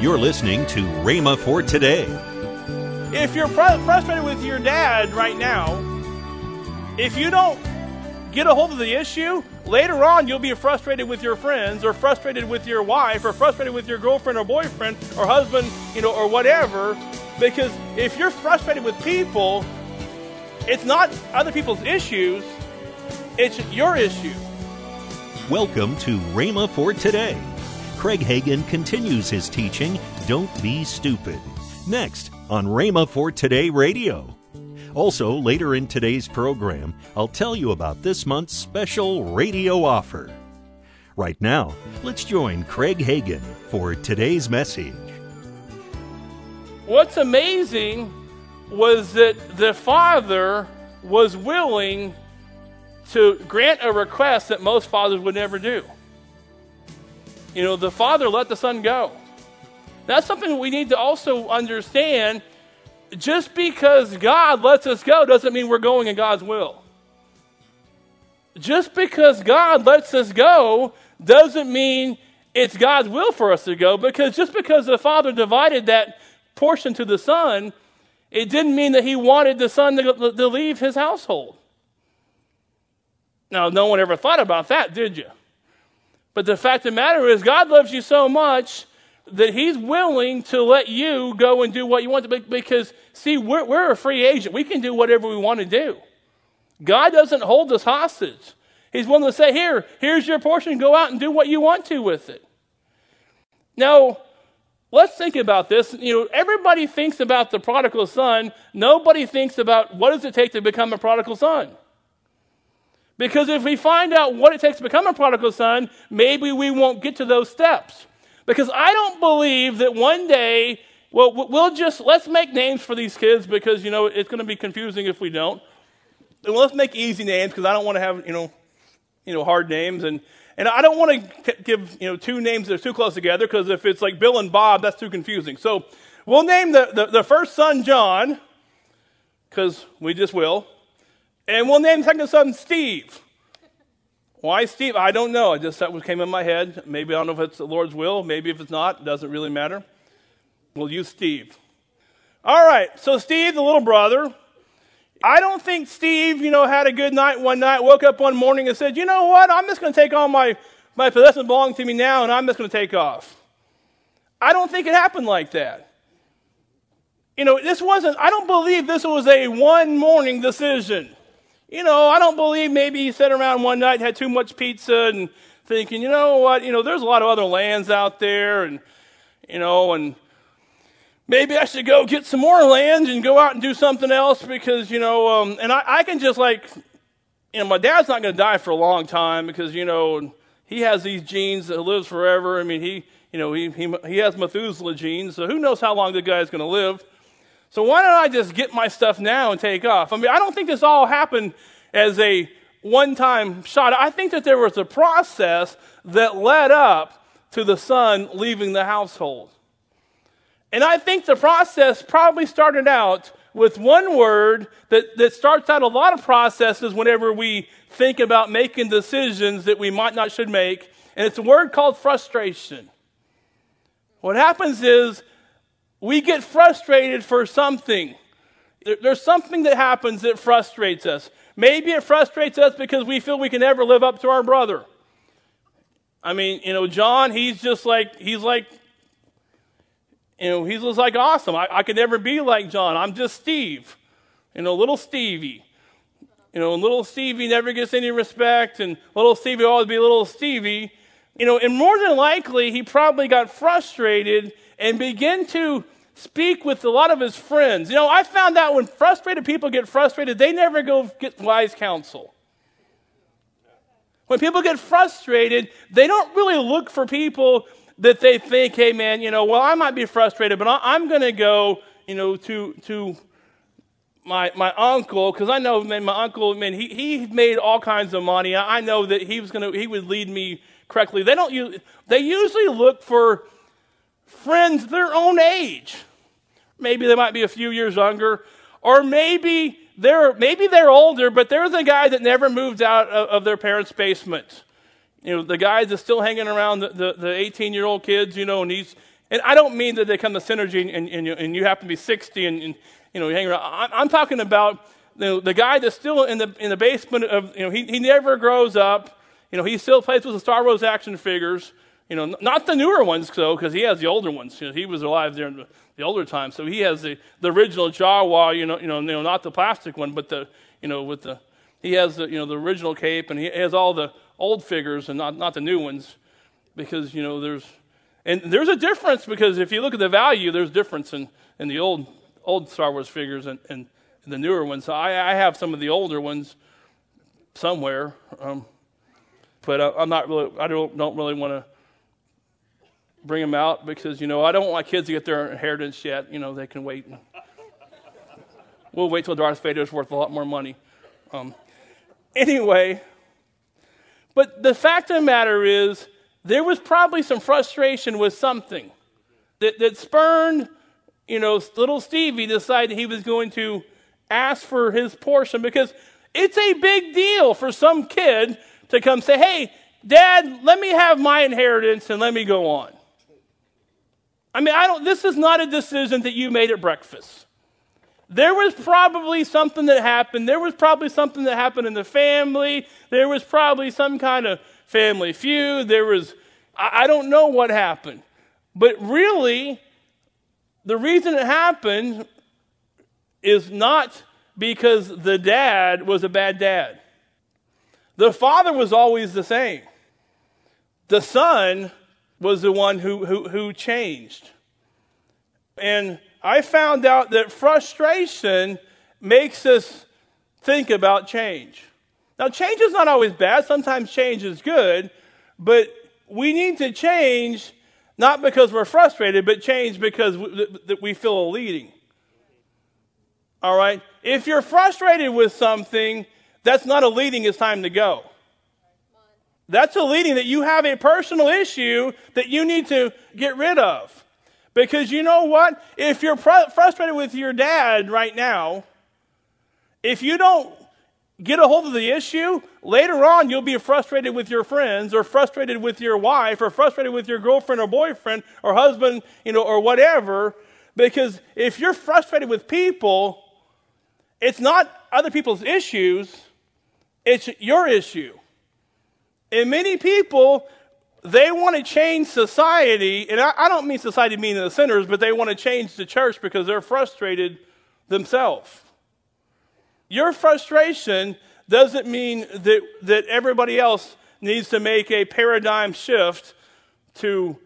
You're listening to Rhema for today. If you're fr- frustrated with your dad right now, if you don't get a hold of the issue, later on you'll be frustrated with your friends or frustrated with your wife or frustrated with your girlfriend or boyfriend or husband, you know, or whatever. Because if you're frustrated with people, it's not other people's issues, it's your issue. Welcome to Rhema for today. Craig Hagin continues his teaching, Don't Be Stupid. Next on Rhema for Today Radio. Also, later in today's program, I'll tell you about this month's special radio offer. Right now, let's join Craig Hagin for today's message. What's amazing was that the father was willing to grant a request that most fathers would never do. You know, the father let the son go. That's something we need to also understand. Just because God lets us go doesn't mean we're going in God's will. Just because God lets us go doesn't mean it's God's will for us to go because just because the father divided that portion to the son, it didn't mean that he wanted the son to, to leave his household. Now, no one ever thought about that, did you? But the fact of the matter is, God loves you so much that He's willing to let you go and do what you want to. Because, see, we're, we're a free agent. We can do whatever we want to do. God doesn't hold us hostage. He's willing to say, Here, here's your portion. Go out and do what you want to with it. Now, let's think about this. You know, everybody thinks about the prodigal son. Nobody thinks about what does it take to become a prodigal son. Because if we find out what it takes to become a prodigal son, maybe we won't get to those steps. Because I don't believe that one day, well, we'll just, let's make names for these kids because, you know, it's going to be confusing if we don't. And let's make easy names because I don't want to have, you know, you know, hard names. And, and I don't want to give, you know, two names that are too close together because if it's like Bill and Bob, that's too confusing. So we'll name the, the, the first son John because we just will. And we'll name second son Steve. Why Steve? I don't know. I just that came in my head. Maybe I don't know if it's the Lord's will. Maybe if it's not, it doesn't really matter. We'll use Steve. All right. So Steve, the little brother. I don't think Steve, you know, had a good night one night, woke up one morning and said, you know what? I'm just going to take all my, my possessions belong to me now and I'm just going to take off. I don't think it happened like that. You know, this wasn't, I don't believe this was a one morning decision. You know, I don't believe maybe he sat around one night, had too much pizza, and thinking, you know what, you know, there's a lot of other lands out there, and, you know, and maybe I should go get some more land and go out and do something else because, you know, um, and I, I can just like, you know, my dad's not going to die for a long time because, you know, he has these genes that lives forever. I mean, he, you know, he, he, he has Methuselah genes, so who knows how long the guy's going to live. So why don't I just get my stuff now and take off? I mean, I don't think this all happened as a one time shot. I think that there was a process that led up to the son leaving the household. And I think the process probably started out with one word that, that starts out a lot of processes whenever we think about making decisions that we might not should make. And it's a word called frustration. What happens is we get frustrated for something. There's something that happens that frustrates us. Maybe it frustrates us because we feel we can never live up to our brother. I mean, you know, John, he's just like, he's like, you know, he's just like awesome. I, I could never be like John. I'm just Steve. You know, little Stevie. You know, and little Stevie never gets any respect, and little Stevie always be little Stevie. You know, and more than likely, he probably got frustrated and began to speak with a lot of his friends. You know, I found out when frustrated people get frustrated, they never go get wise counsel. When people get frustrated, they don't really look for people that they think, hey, man, you know, well, I might be frustrated, but I'm going to go, you know, to, to my, my uncle, because I know, man, my uncle, man, he, he made all kinds of money. I know that he was going to, he would lead me correctly. They don't use, they usually look for friends their own age. Maybe they might be a few years younger, or maybe they're maybe they're older, but there's a guy that never moved out of, of their parents' basement. You know, the guy that's still hanging around the, the, the 18 year old kids, you know, and he's And I don't mean that they come to synergy and, and, and you happen to be 60 and, and you know, you hang around. I'm, I'm talking about you know, the guy that's still in the, in the basement of, you know, he, he never grows up. You know, he still plays with the Star Wars action figures. You know, not the newer ones, though, because he has the older ones. You know, he was alive during the, the older time, so he has the, the original Jawa. You know, you know, you know, not the plastic one, but the, you know, with the, he has the, you know, the original cape, and he has all the old figures and not, not the new ones, because you know, there's, and there's a difference because if you look at the value, there's difference in, in the old old Star Wars figures and, and, the newer ones. So I, I, have some of the older ones somewhere, um, but I, am not really. I don't don't really want to bring them out because you know I don't want my kids to get their inheritance yet. You know they can wait. We'll wait till Darth Vader is worth a lot more money. Um, anyway, but the fact of the matter is, there was probably some frustration with something that, that spurned you know, little Stevie decided he was going to ask for his portion because it's a big deal for some kid to come say, Hey, dad, let me have my inheritance and let me go on. I mean, I don't, this is not a decision that you made at breakfast. There was probably something that happened. There was probably something that happened in the family. There was probably some kind of family feud. There was, I, I don't know what happened. But really, the reason it happened is not because the dad was a bad dad. The father was always the same. The son was the one who, who, who changed. And I found out that frustration makes us think about change. Now, change is not always bad. Sometimes change is good. But we need to change not because we're frustrated, but change because that we feel a leading. All right? If you're frustrated with something, that's not a leading, it's time to go. That's a leading that you have a personal issue that you need to get rid of. Because you know what? If you're pr- frustrated with your dad right now, if you don't get a hold of the issue, later on you'll be frustrated with your friends or frustrated with your wife or frustrated with your girlfriend or boyfriend or husband, you know, or whatever. Because if you're frustrated with people, it's not other people's issues, it's your issue. And many people, they want to change society, and I, I don't mean society meaning the sinners, but they want to change the church because they're frustrated themselves. Your frustration doesn't mean that, that everybody else needs to make a paradigm shift to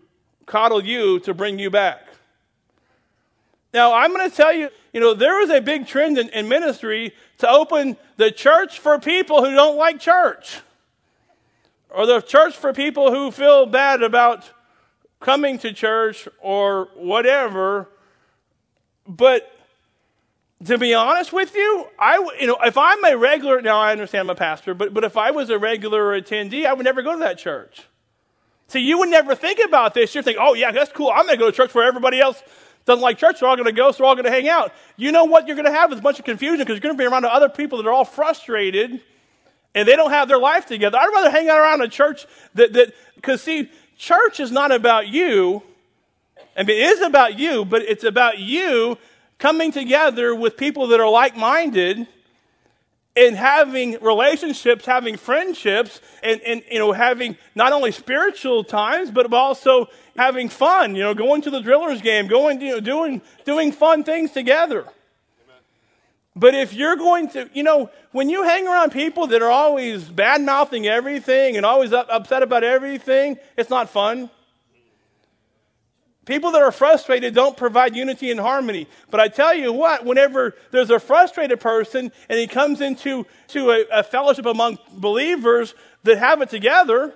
coddle you to bring you back. Now, I'm going to tell you, you know, there is a big trend in, in ministry to open the church for people who don't like church, or the church for people who feel bad about coming to church or whatever. But to be honest with you, I you know if I'm a regular now I understand I'm a pastor, but but if I was a regular attendee, I would never go to that church. See, you would never think about this. You're thinking, oh yeah, that's cool. I'm going to go to church where everybody else doesn't like church. They're all going to go, so they're all going to hang out. You know what you're going to have is a bunch of confusion because you're going to be around other people that are all frustrated and they don't have their life together. I'd rather hang out around a church that that because see, church is not about you. I mean, it is about you, but it's about you coming together with people that are like minded and having relationships, having friendships, and, and you know, having not only spiritual times, but also having fun, you know, going to the drillers game, going, you know, doing, doing fun things together. But if you're going to, you know, when you hang around people that are always bad mouthing everything and always up, upset about everything, it's not fun. People that are frustrated don't provide unity and harmony. But I tell you what, whenever there's a frustrated person and he comes into to a, a fellowship among believers that have it together,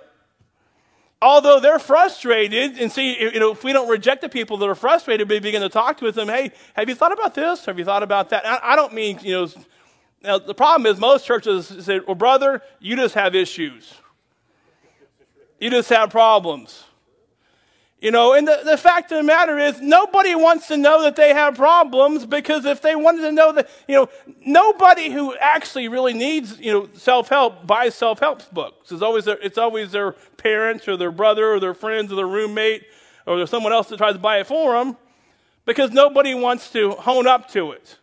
although they're frustrated, and see, you know, if we don't reject the people that are frustrated, we begin to talk to them. Hey, have you thought about this? Have you thought about that? I, I don't mean, you know, now the problem is most churches say, well, brother, you just have issues. You just have problems. You know, and the, the fact of the matter is, nobody wants to know that they have problems because if they wanted to know that, you know, nobody who actually really needs, you know, self help buys self help books. It's always, their, it's always their parents or their brother or their friends or their roommate or there's someone else that tries to buy it for them because nobody wants to hone up to it.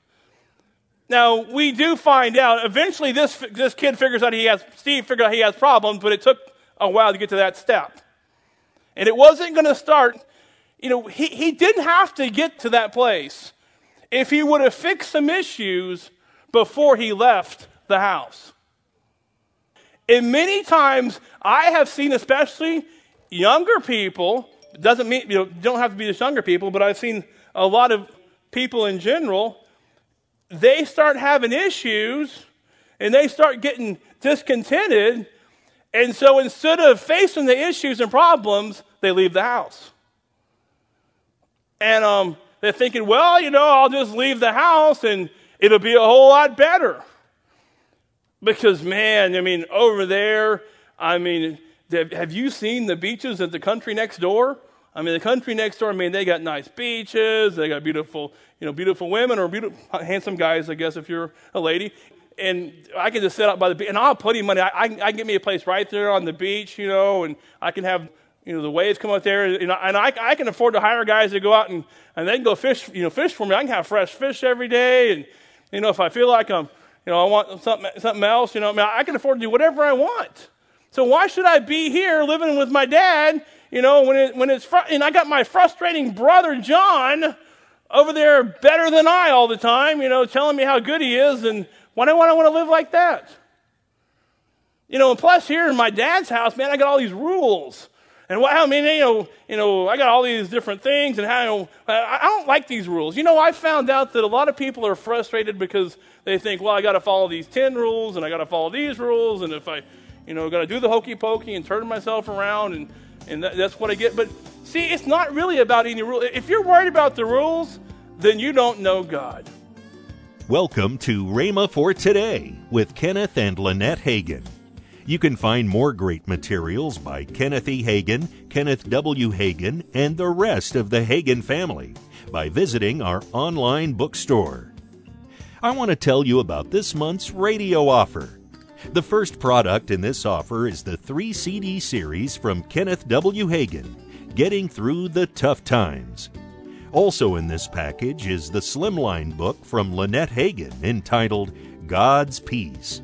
Now, we do find out, eventually this, this kid figures out he has, Steve figured out he has problems, but it took a while to get to that step. And it wasn't going to start, you know, he, he didn't have to get to that place if he would have fixed some issues before he left the house. And many times I have seen, especially younger people, doesn't mean, you know, don't have to be just younger people, but I've seen a lot of people in general, they start having issues and they start getting discontented. And so instead of facing the issues and problems, they leave the house. And um, they're thinking, well, you know, I'll just leave the house and it'll be a whole lot better. Because, man, I mean, over there, I mean, have you seen the beaches at the country next door? I mean, the country next door, I mean, they got nice beaches, they got beautiful, you know, beautiful women or beautiful, handsome guys, I guess, if you're a lady. And I can just sit out by the beach, and I'll of money. I, I, I can get me a place right there on the beach, you know, and I can have, you know, the waves come out there, and, and I, I can afford to hire guys to go out and, and they can go fish, you know, fish for me. I can have fresh fish every day, and, you know, if I feel like I'm, you know, I want something, something else, you know, I mean, I can afford to do whatever I want. So why should I be here living with my dad, you know, when, it, when it's, fr- and I got my frustrating brother John over there better than I all the time, you know, telling me how good he is, and why do I want to live like that? You know, and plus here in my dad's house, man, I got all these rules. And what, I mean, you know, you know, I got all these different things, and how you know, I, I don't like these rules. You know, I found out that a lot of people are frustrated because they think, well, I got to follow these ten rules, and I got to follow these rules, and if I, you know, got to do the hokey pokey and turn myself around, and and that, that's what I get. But see, it's not really about any rule. If you're worried about the rules, then you don't know God. Welcome to Rhema for Today with Kenneth and Lynette Hagin. You can find more great materials by Kenneth E. Hagin, Kenneth W. Hagin, and the rest of the Hagin family by visiting our online bookstore. I want to tell you about this month's radio offer. The first product in this offer is the three CD series from Kenneth W. Hagin, Getting Through the Tough Times. Also in this package is the Slimline book from Lynette Hagin entitled God's Peace.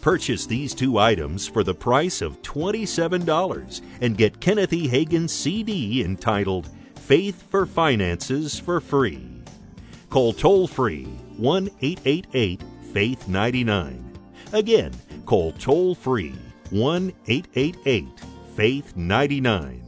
Purchase these two items for the price of $27 and get Kenneth E. CD entitled Faith for Finances for free. Call toll free 1 888 Faith 99. Again, call toll free 1 888 Faith 99.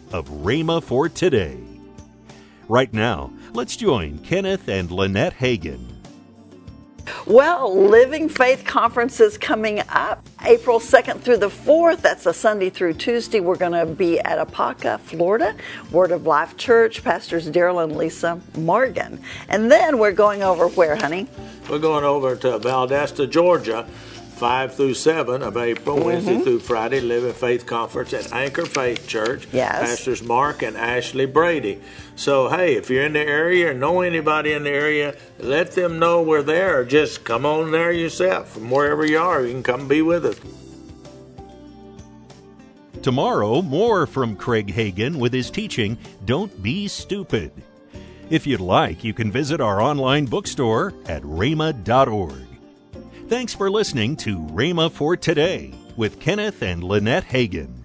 of Rhema for Today. Right now, let's join Kenneth and Lynette Hagin. Well, Living Faith Conference is coming up April 2nd through the 4th. That's a Sunday through Tuesday. We're going to be at Apopka, Florida, Word of Life Church, Pastors Daryl and Lisa Morgan. And then we're going over where, honey? We're going over to Valdosta, Georgia 5 through 7 of April, mm-hmm. Wednesday through Friday, Living Faith Conference at Anchor Faith Church. Yes. Pastors Mark and Ashley Brady. So, hey, if you're in the area or know anybody in the area, let them know we're there. Just come on there yourself. From wherever you are, you can come be with us. Tomorrow, more from Craig Hagin with his teaching, Don't Be Stupid. If you'd like, you can visit our online bookstore at rhema.org. Thanks for listening to Rhema for Today with Kenneth and Lynette Hagin.